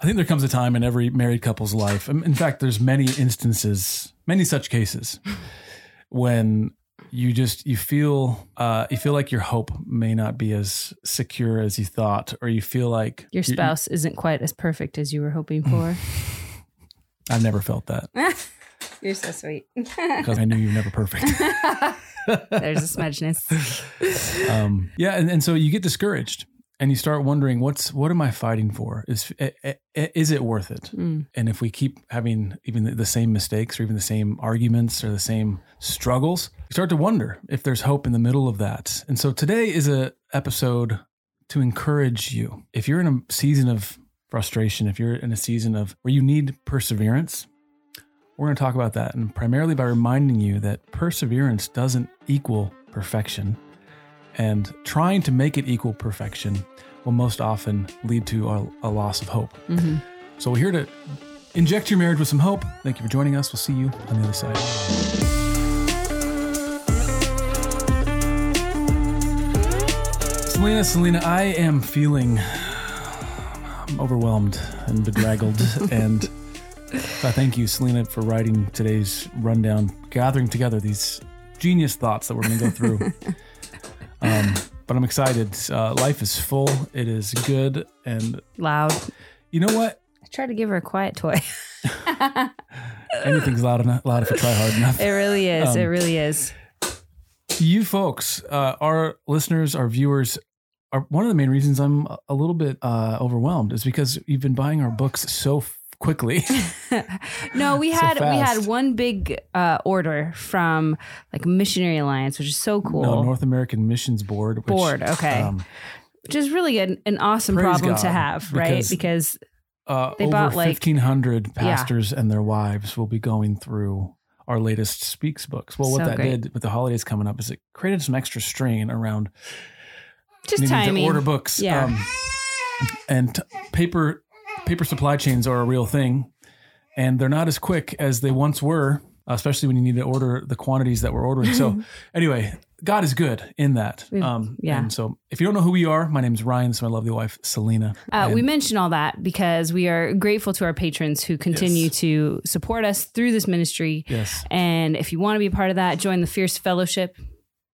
I think there comes a time in every married couple's life. In fact, there's many instances, many such cases, when you just you feel uh, you feel like your hope may not be as secure as you thought, or you feel like Your spouse isn't quite as perfect as you were hoping for. I've never felt that You're so sweet. because I knew you were never perfect. There's a smudgeness. um, yeah, and, and so you get discouraged and you start wondering what's what am I fighting for? Is eh, eh, eh, is it worth it? Mm. And if we keep having even the- the same mistakes or even the same arguments or the same struggles, you start to wonder if there's hope in the middle of that. And so today is a episode to encourage you. If you're in a season of frustration, if you're in a season of where you need perseverance, we're going to talk about that and primarily by reminding you that perseverance doesn't equal perfection and trying to make it equal perfection will most often lead to a, a loss of hope. Mhm. So we're here to inject your marriage with some hope. Thank you for joining us. We'll see you on the other side. Selena, Selena, I am feeling I'm overwhelmed and bedraggled. and I thank you, Selena, for writing today's rundown, gathering together these genius thoughts that we're going to go through. um, but I'm excited. Uh, life is full. It is good. And Loud. you know what? I tried to give her a quiet toy. Anything's loud enough, loud if you try hard enough. It really is. it Um, really is. you folks, uh, our listeners, our viewers, are one of the main reasons I'm a little bit uh, overwhelmed is because you've been buying our books so quickly. No, we so had we had one big uh, order from like Missionary Alliance, which is so cool. No, North American Missions Board. Which, Board, okay. um, which is really an, an awesome problem to have, right? because- Because uh, They over bought, like- 1,500 pastors and their wives will be going through our latest Speaks books. Well, what So that great. did with the holidays coming up is it created some extra strain around just needing timing. to order books. Yeah. Um, and t- paper paper supply chains are a real thing, and they're not as quick as they once were, especially when you need to order the quantities that we're ordering. So, anyway, God is good in that. Um, yeah. And so, if you don't know who we are, my name is Ryan. This is my lovely wife, Selena. Uh, we mention all that because we are grateful to our patrons who continue Yes. to support us through this ministry. yes, And if you want to be a part of that, join the Fierce Fellowship.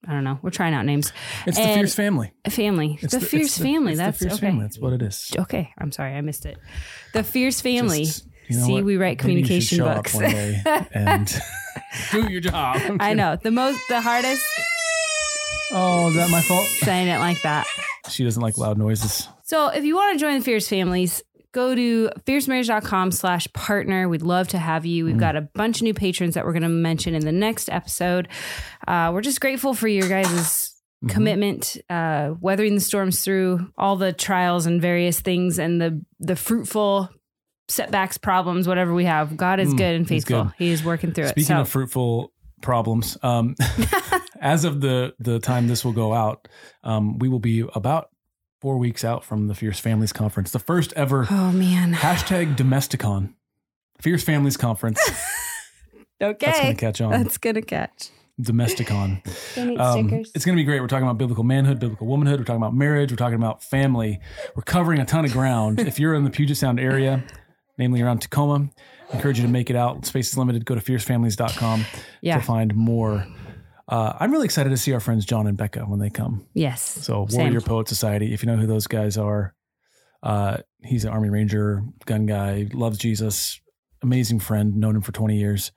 I don't know. We're trying out names. it's the Fierce Family. Family. It's the, it's Fierce the- Family. it's That's the Fierce okay. Family. That's what it is. Okay. I'm sorry. I missed it. The Fierce Family. Just, you know See, what? we write Maybe you should communication up books. one day and do your job. I'm I kidding. know. The most, the hardest Oh, is that my fault? saying it like that. She doesn't like loud noises. So if you want to join the Fierce Families, go to fiercemarriage.com slash partner. We'd love to have you. Mm. We've got a bunch of new patrons that we're going to mention in the next episode. Uh, we're just grateful for your guys' Mhm. commitment, uh, weathering the storms through all the trials and various things and the, the fruitful setbacks, problems, whatever we have. God is Mm, good and faithful. good. He is working through it. Speaking it. of fruitful problems, um, as of the the time this will go out, um, we will be about four weeks out from the Fierce Families Conference, the first ever oh, man. hashtag Domesticon, Fierce Families Conference. Okay. That's going to catch on. That's going to catch. Domesticon. Um, it's going to be great. We're talking about biblical manhood, biblical womanhood. We're talking about marriage. We're talking about family. We're covering a ton of ground. if you're in the Puget Sound area, namely around Tacoma, I encourage you to make it out. Space is limited. Go to fiercefamilies.com Yeah. to find more. Uh, I'm really excited to see our friends John and Becca when they come. Yes. So, Same. Warrior Poet Society, if you know who those guys are, uh, he's an Army Ranger, gun guy, loves Jesus, amazing friend, known him for 20 years.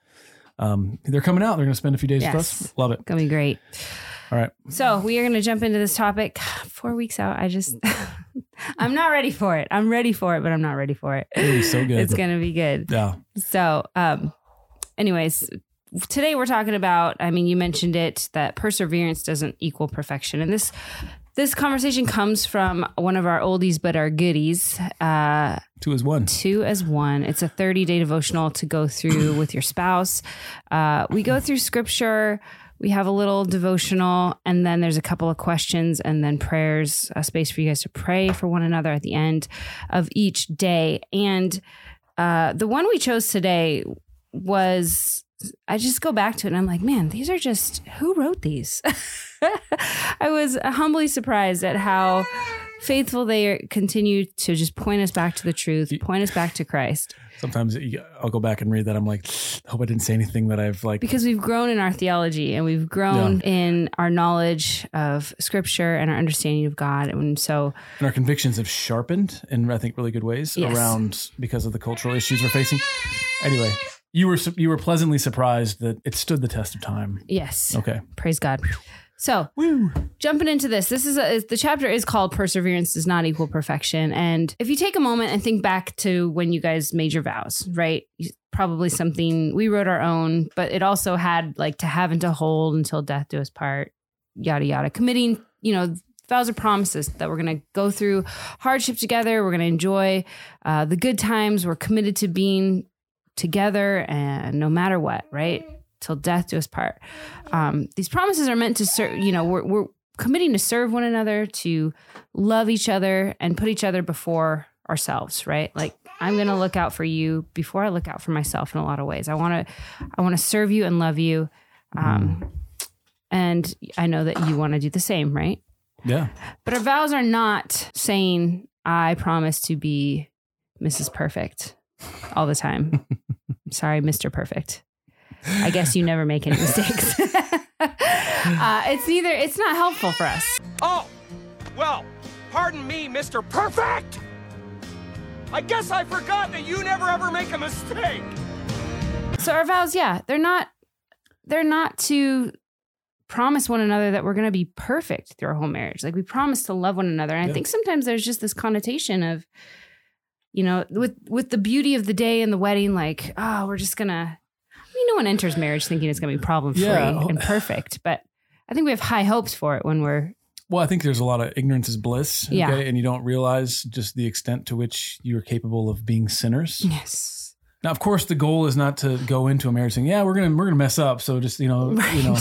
Um, they're coming out. They're going to spend a few days with us. Love it. Gonna be great. All right. So we are going to jump into this topic. Four weeks out, I just, I'm not ready for it. I'm ready for it, but I'm not ready for it. So good. It's going to be good. yeah. So, um, anyways, today we're talking about. I mean, you mentioned it that perseverance doesn't equal perfection, and this this conversation comes from one of our oldies but our goodies. Uh, Two as one. two as one. It's a 30 day devotional to go through with your spouse. Uh, we go through scripture. We have a little devotional, and then there's a couple of questions, and then prayers, a space for you guys to pray for one another at the end of each day. And uh, the one we chose today was I just go back to it and I'm like, man, these are just who wrote these? I was humbly surprised at how faithful they are, continue to just point us back to the truth, point us back to Christ. Sometimes I'll go back and read that. I'm like, I hope I didn't say anything that I've like. Because we've grown in our theology and we've grown yeah. in our knowledge of scripture and our understanding of God. And so. And our convictions have sharpened in, I think, really good ways yes. around because of the cultural issues we're facing. Anyway, you were you were pleasantly surprised that it stood the test of time. Yes. Okay. Praise God. So, Woo. jumping into this, this is a, the chapter is called "Perseverance Does Not Equal Perfection." And if you take a moment and think back to when you guys made your vows, right? Probably something we wrote our own, but it also had like to have and to hold until death do us part, yada yada. Committing, you know, vows are promises that we're going to go through hardship together. We're going to enjoy uh, the good times. We're committed to being together and no matter what, right? till death do us part. Um, these promises are meant to serve, you know, we're, we're committing to serve one another, to love each other and put each other before ourselves, right? Like I'm going to look out for you before I look out for myself in a lot of ways. I want to, I want to serve you and love you. Um, and I know that you want to do the same, right? Yeah. But our vows are not saying, I promise to be Mrs. Perfect all the time. Sorry, Mr. Perfect. I guess you never make any mistakes. uh, it's neither. It's not helpful for us. Oh, well, pardon me, Mister Perfect. I guess I forgot that you never ever make a mistake. So our vows, yeah, they're not. They're not to promise one another that we're going to be perfect through our whole marriage. Like we promise to love one another. And yeah. I think sometimes there's just this connotation of, you know, with with the beauty of the day and the wedding, like, oh, we're just gonna I mean, no one enters marriage thinking it's to be problem free yeah. and perfect, but I think we have high hopes for it when we're. Well, I think there's a lot of ignorance is bliss. Okay? Yeah. And you don't realize just the extent to which you're capable of being sinners. Yes. Now, of course, the goal is not to go into a marriage saying, "Yeah, we're gonna we're gonna mess up." So just you know, right. you know,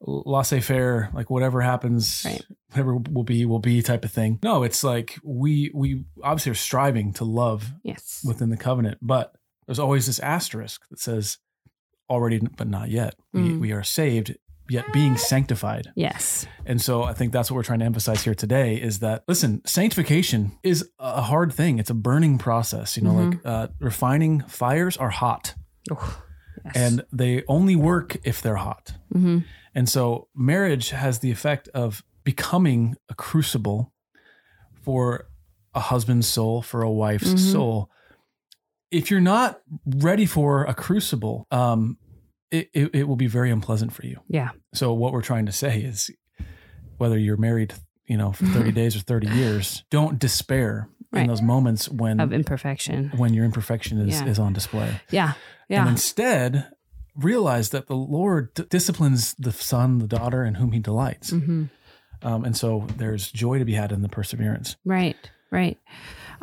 laissez faire, like whatever happens, right. whatever will be will be type of thing. No, it's like we we obviously are striving to love yes within the covenant, but there's always this asterisk that says already, but not yet. Mm. We, we are saved, yet being sanctified. Yes. And so I think that's what we're trying to emphasize here today is that, listen, sanctification is a hard thing. It's a burning process. You know, mm-hmm. like uh, refining fires are hot. Oh, yes. And they only work if they're hot. Mm-hmm. And so marriage has the effect of becoming a crucible for a husband's soul, for a wife's mm-hmm. soul if you're not ready for a crucible, um, it, it, it will be very unpleasant for you. Yeah. So what we're trying to say is, whether you're married, you know, for 30 days or 30 years, don't despair right. in those moments when of imperfection, when your imperfection is, yeah. is on display. Yeah. Yeah. And instead, realize that the Lord d- disciplines the son, the daughter, in whom He delights. Mm-hmm. Um, and so there's joy to be had in the perseverance. Right. Right.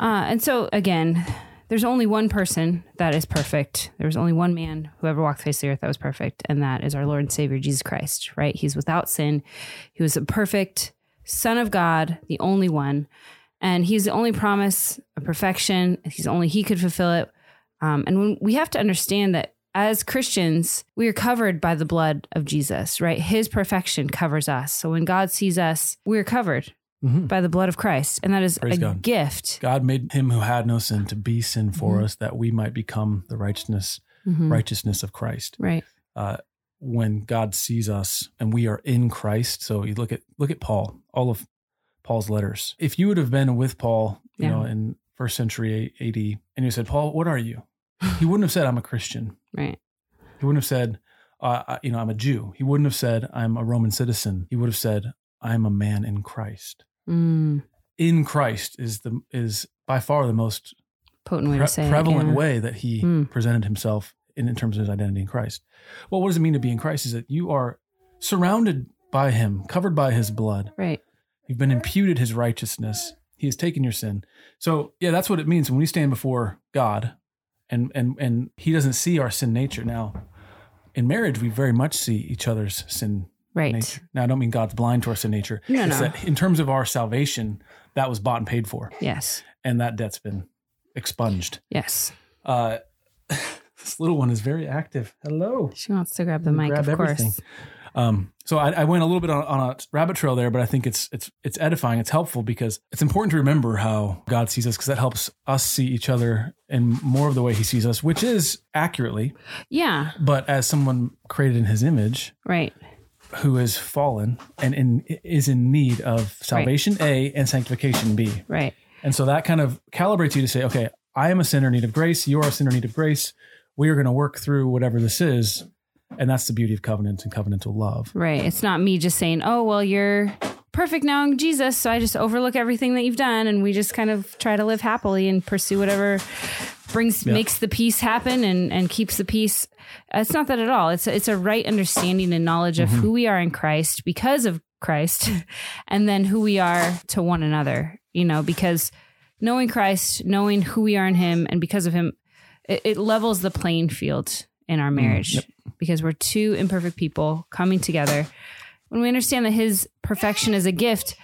Uh, and so again, there's only one person that is perfect. There was only one man who ever walked the face of the earth that was perfect, and that is our Lord and Savior Jesus Christ, right? He's without sin. He was a perfect Son of God, the only one. And he's the only promise of perfection. He's only he could fulfill it. Um, and when we have to understand that as Christians, we are covered by the blood of Jesus, right? His perfection covers us. So when God sees us, we're covered mm-hmm. by the blood of Christ. And that is Praise a God. gift. God made him who had no sin to be sin for mm-hmm. us that we might become the righteousness, mm-hmm. righteousness of Christ. Right. Uh, when God sees us and we are in Christ. So you look at look at Paul, all of Paul's letters. If you would have been with Paul, you yeah. know, in first century AD, and you said, Paul, what are you? He wouldn't have said, I'm a Christian. Right. He wouldn't have said, uh, you know, I'm a Jew. He wouldn't have said, I'm a Roman citizen. He would have said, I'm a man in Christ. Mm. In Christ is the is by far the most potent way pre- to say prevalent it, yeah. way that he mm. presented himself in, in terms of his identity in Christ. Well, what does it mean to be in Christ? Is that you are surrounded by him, covered by his blood. Right. You've been imputed his righteousness. He has taken your sin. So yeah, that's what it means when we stand before God and and and he doesn't see our sin nature. Now, in marriage, we very much see each other's sin Right. Nature. Now, I don't mean God's blind to our sin nature. No, it's no. in terms of our salvation, that was bought and paid for. Yes. And that debt's been expunged. Yes. Uh, this little one is very active. Hello. She wants to grab the mic, grab of everything. Um, so I, I went a little bit on, on a rabbit trail there, but I think it's it's it's edifying. It's helpful because it's important to remember how God sees us because that helps us see each other in more of the way He sees us, which is accurately, Yeah. but as someone created in His image Right. who is fallen and in, is in need of salvation A and sanctification B. Right. And so that kind of calibrates you to say, okay, I am a sinner in need of grace. You are a sinner in need of grace. We are going to work through whatever this is. And that's the beauty of covenant and covenantal love. Right. It's not me just saying, oh, well, you're perfect now in Jesus. So I just overlook everything that you've done. And we just kind of try to live happily and pursue whatever brings, Yeah. makes the peace happen and, and keeps the peace. It's not that at all. It's, it's a right understanding and knowledge of mm-hmm. who we are in Christ because of Christ and then who we are to one another, you know, because knowing Christ, knowing who we are in him and because of him, it, it levels the playing field in our mm, marriage because we're two imperfect people coming together. When we understand that his perfection is a gift,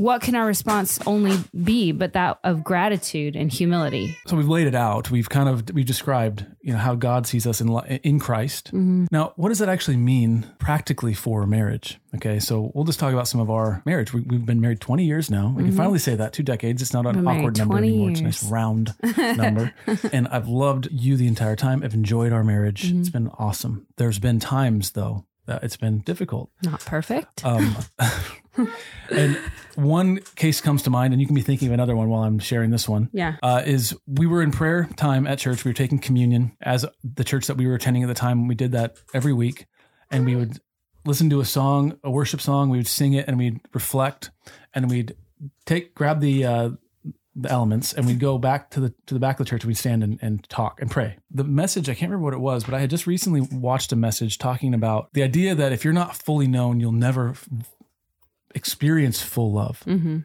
what can our response only be but that of gratitude and humility? So we've laid it out. We've kind of we've described, you know, how God sees us in in Christ. Mm-hmm. Now, what does that actually mean practically for marriage? Okay, so we'll just talk about some of our marriage. We, we've been married 20 years now. We can mm-hmm. finally say that two decades. It's not an married awkward number 20 anymore. It's a nice round number. and I've loved you the entire time. I've enjoyed our marriage. Mm-hmm. It's been awesome. There's been times though that it's been difficult. Not perfect. Um, and one case comes to mind, and you can be thinking of another one while I'm sharing this one. yeah. Uh, is we were in prayer time at church. We were taking communion as the church that we were attending at the time. We did that every week, and we would listen to a song, a worship song. We would sing it, and we'd reflect, and we'd take grab the uh, the elements, and we'd go back to the to the back of the church. We'd stand and, and talk and pray. The message I can't remember what it was, but I had just recently watched a message talking about the idea that if you're not fully known, you'll never experience full love Mm-hmm.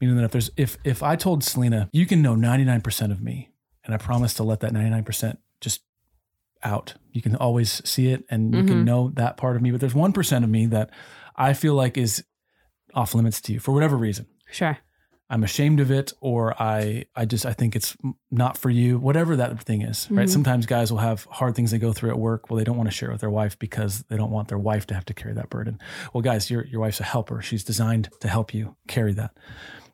meaning that if there's if if I told Selena, you can know 99% of me, and I promise to let that 99% just out. You can always see it and you can Mhm. know that part of me, but there's 1% of me that I feel like is off limits to you for whatever reason. Sure. I'm ashamed of it or I I just I think it's not for you, whatever that thing is, right? Mhm. Sometimes guys will have hard things they go through at work. Well, they don't want to share with their wife because they don't want their wife to have to carry that burden. Well, guys, your your wife's a helper. She's designed to help you carry that.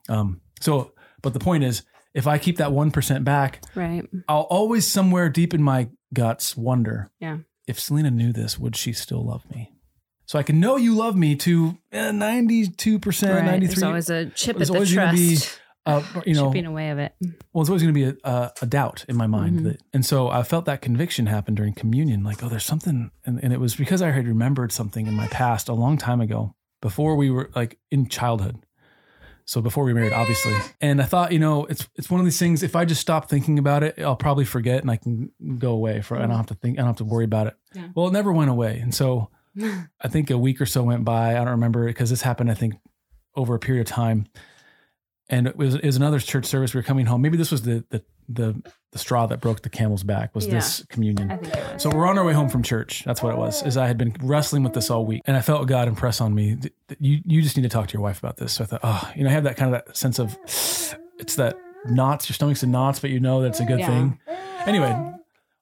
Um, so, but the point is, if I keep that one percent back, Right. I'll always somewhere deep in my guts wonder, Yeah. if Selena knew this, would she still love me? So I can know you love me to ninety-two percent, Right. There's ninety-three. always a chip at the always gonna be, trust. uh, you know, chipping away of it. well, it's always going to be a, a, a doubt in my mind. Mhm. That, and so I felt that conviction happen during communion like, oh, there's something. And, and it was because I had remembered something in my past a long time ago before we were like in childhood. So before we married, obviously. And I thought, you know, it's it's one of these things. If I just stop thinking about it, I'll probably forget and I can go away for. I don't have to think. I don't have to worry about it. Yeah. Well, it never went away. And so I think a week or so went by. I don't remember because this happened. I think over a period of time, and it was, it was another church service. We were coming home. Maybe this was the the the, the straw that broke the camel's back. Was this communion? I think it was. So we're on our way home from church. That's what it was. Is I had been wrestling with this all week, and I felt God impress on me. You you just need to talk to your wife about this. So I thought, oh, you know, I have that kind of that sense of it's that knots. Your stomach's in knots, but you know that's a good Yeah. thing. Anyway,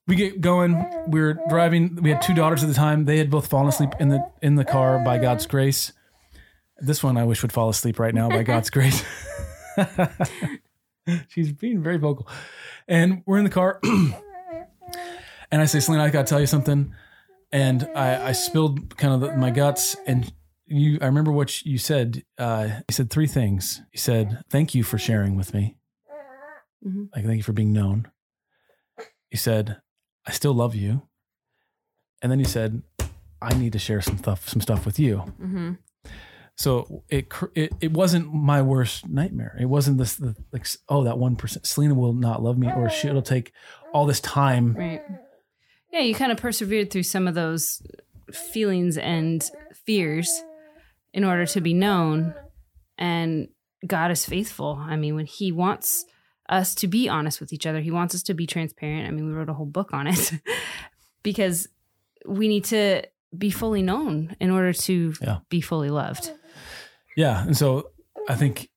we get going. We are driving. We had two daughters at the time. They had both fallen asleep in the in the car by God's grace. This one I wish would fall asleep right now by God's grace. She's being very vocal. And we're in the car. and I say, Selena, I got to tell you something. And I, I spilled kind of the, my guts. And you, I remember what you said. Uh, you said three things. You said, thank you for sharing with me. Mhm. Like, thank you for being known. You said, I still love you. And then you said, I need to share some stuff, some stuff with you. Mm-hmm. So it it, it wasn't my worst nightmare. It wasn't this the, like oh that one percent Selena will not love me or she, it'll take all this time. Right. Yeah, you kind of persevered through some of those feelings and fears in order to be known. And God is faithful. I mean, when He wants us to be honest with each other, He wants us to be transparent. I mean, we wrote a whole book on it because we need to be fully known in order to Yeah. be fully loved. Yeah, and so I think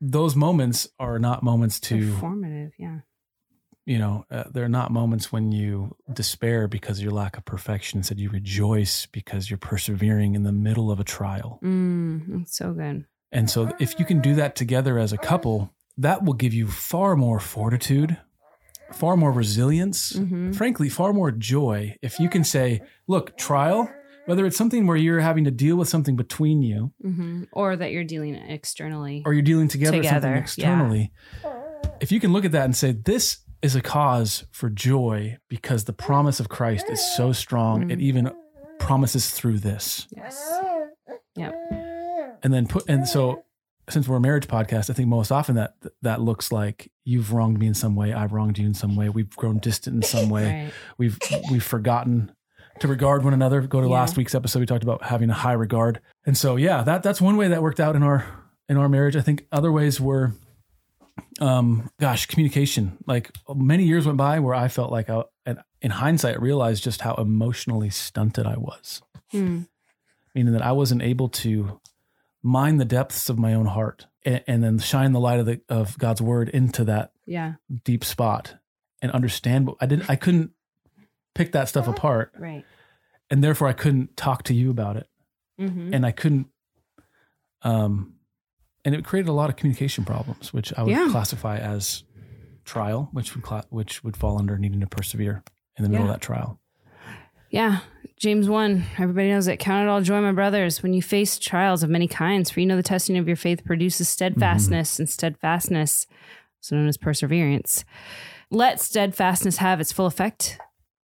those moments are not moments to Formative, yeah. you know, uh, there are not moments when you despair because of your lack of perfection. Instead, you rejoice because you're persevering in the middle of a trial. Mm, so good. And so, if you can do that together as a couple, that will give you far more fortitude, far more resilience, Mhm. frankly, far more joy. If you can say, look, trial, whether it's something where you're having to deal with something between you hmm Or that you're dealing externally. or you're dealing together, with something Together, yeah. externally, if you can look at that and say, this is a cause for joy because the promise of Christ is so strong, Mm. it even promises through this. yes. Yep. and then put and so since we're a marriage podcast i think most often that that looks like you've wronged me in some way i've wronged you in some way we've grown distant in some way Right. we've we've forgotten to regard one another go to Yeah. last week's episode we talked about having a high regard and so yeah that that's one way that worked out in our in our marriage i think other ways were um gosh communication like many years went by where i felt like I, and in hindsight I realized just how emotionally stunted i was Hmm. meaning that I wasn't able to mine the depths of my own heart and, and then shine the light of the of God's word into that Yeah. deep spot and understand what I didn't I couldn't pick that stuff apart Right. and therefore I couldn't talk to you about it hmm and I couldn't um and it created a lot of communication problems which I would Yeah. classify as trial which would cla- which would fall under needing to persevere in the middle Yeah. of that trial Yeah. James 1, everybody knows it. Count it all joy, my brothers, when you face trials of many kinds, for you know the testing of your faith produces steadfastness, and steadfastness, also known as perseverance. Let steadfastness have its full effect,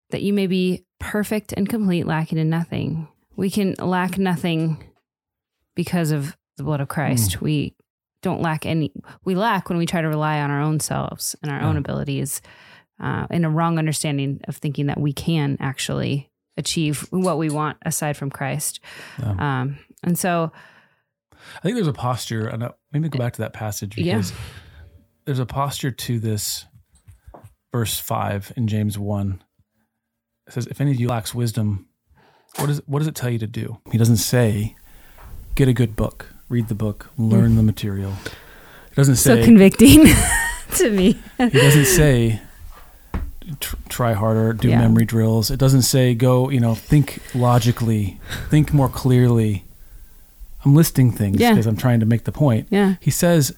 that you may be perfect and complete, lacking in nothing. We can lack nothing because of the blood of Christ. We don't lack any. We lack when we try to rely on our own selves and our own abilities, uh, in a wrong understanding of thinking that we can actually achieve what we want aside from Christ. Yeah. Um, and so, I think there's a posture, and I- maybe go back to that passage Yeah. there's a posture to this verse five in James one. It says, "If any of you lacks wisdom, what does what does it tell you to do?" He doesn't say, "Get a good book, read the book, learn the material." It doesn't say so convicting to me. he doesn't say. Tr- try harder, do Yeah. memory drills. It doesn't say go, you know, think logically, think more clearly. I'm listing things Yeah. because I'm trying to make the point. Yeah. He says,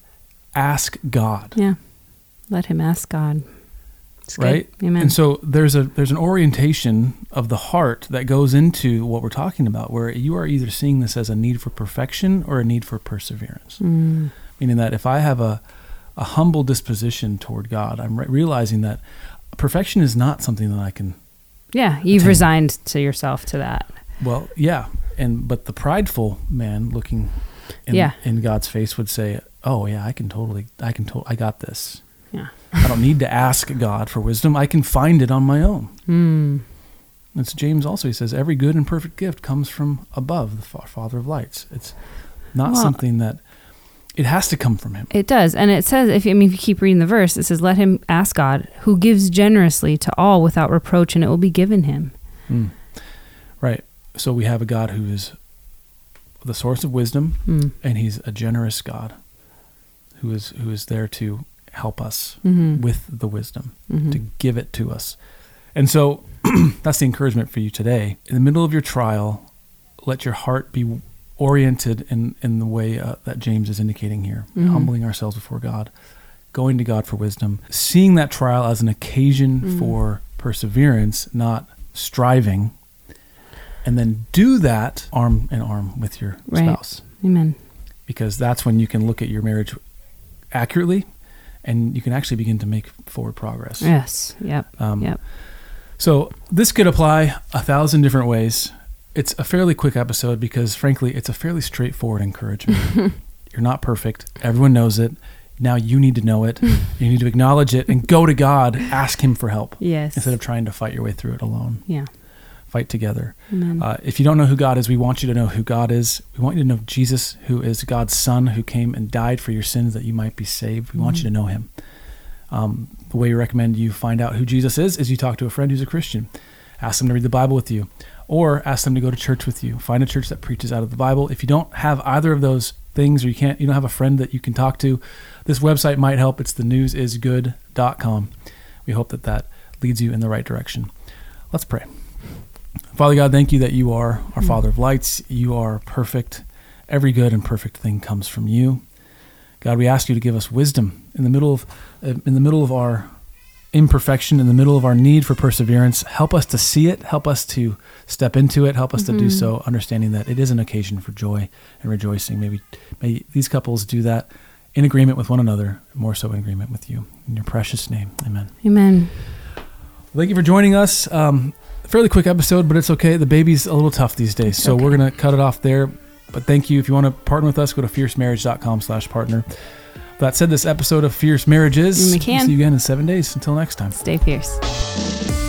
ask God, Yeah. Let him ask God. It's good. right? Amen. And so there's a there's an orientation of the heart that goes into what we're talking about, where you are either seeing this as a need for perfection or a need for perseverance. Mm. Meaning that if I have a a humble disposition toward God, I'm re- realizing that perfection is not something that I can. yeah. You've Attain. resigned to yourself to that. Well, yeah, and but the prideful man looking in, Yeah. in God's face would say, "Oh yeah, I can totally, I can, I got this." Yeah. I don't need to ask God for wisdom. I can find it on my own. Mm. It's James also. He says every good and perfect gift comes from above, the Father of lights. It's not Well- something that it has to come from Him. It does. And it says, if I mean, if you keep reading the verse, it says, let him ask God, who gives generously to all without reproach, and it will be given him. Mm. Right. So we have a God who is the source of wisdom, Mm. and He's a generous God, who is who is there to help us Mhm. with the wisdom Mhm. to give it to us. And so that's the encouragement for you today. In the middle of your trial, let your heart be oriented in, in the way uh, that James is indicating here, Mhm. humbling ourselves before God, going to God for wisdom, seeing that trial as an occasion Mhm. for perseverance, not striving. And then do that arm in arm with your Right. spouse Amen. because that's when you can look at your marriage accurately and you can actually begin to make forward progress. Yes. Yep. Um, Yep. So this could apply a thousand different ways. It's a fairly quick episode because, frankly, it's a fairly straightforward encouragement. You're not perfect. Everyone knows it. Now you need to know it. you need to acknowledge it and go to God. Ask Him for help Yes. instead of trying to fight your way through it alone. yeah. Fight together. Uh, if you don't know who God is, we want you to know who God is. We want you to know Jesus, who is God's Son, who came and died for your sins that you might be saved. We want you to know Him. Um, the way we recommend you find out who Jesus is is you talk to a friend who's a Christian. Ask them to read the Bible with you, or ask them to go to church with you. Find a church that preaches out of the Bible. If you don't have either of those things, or you can't, you don't have a friend that you can talk to, this website might help. It's the newsisgood.com. we hope that that leads you in the right direction. Let's pray. Father God, thank you that you are our Mm. Father of lights. You are perfect. Every good and perfect thing comes from you. God, we ask you to give us wisdom in the middle of uh, in the middle of our imperfection, in the middle of our need for perseverance. Help us to see it. Help us to step into it. Help us to do so, understanding that it is an occasion for joy and rejoicing. Maybe may these couples do that in agreement with one another, more so in agreement with you. In your precious name, Amen. Amen. Thank you for joining us. Um, fairly quick episode, but it's okay. The baby's a little tough these days, so we're gonna cut it off there. But thank you. If you want to partner with us, go to fiercemarriage.com slash partner. That said, this episode of Fierce Marriages. We can. We'll see you again in seven days. Until next time. Stay fierce.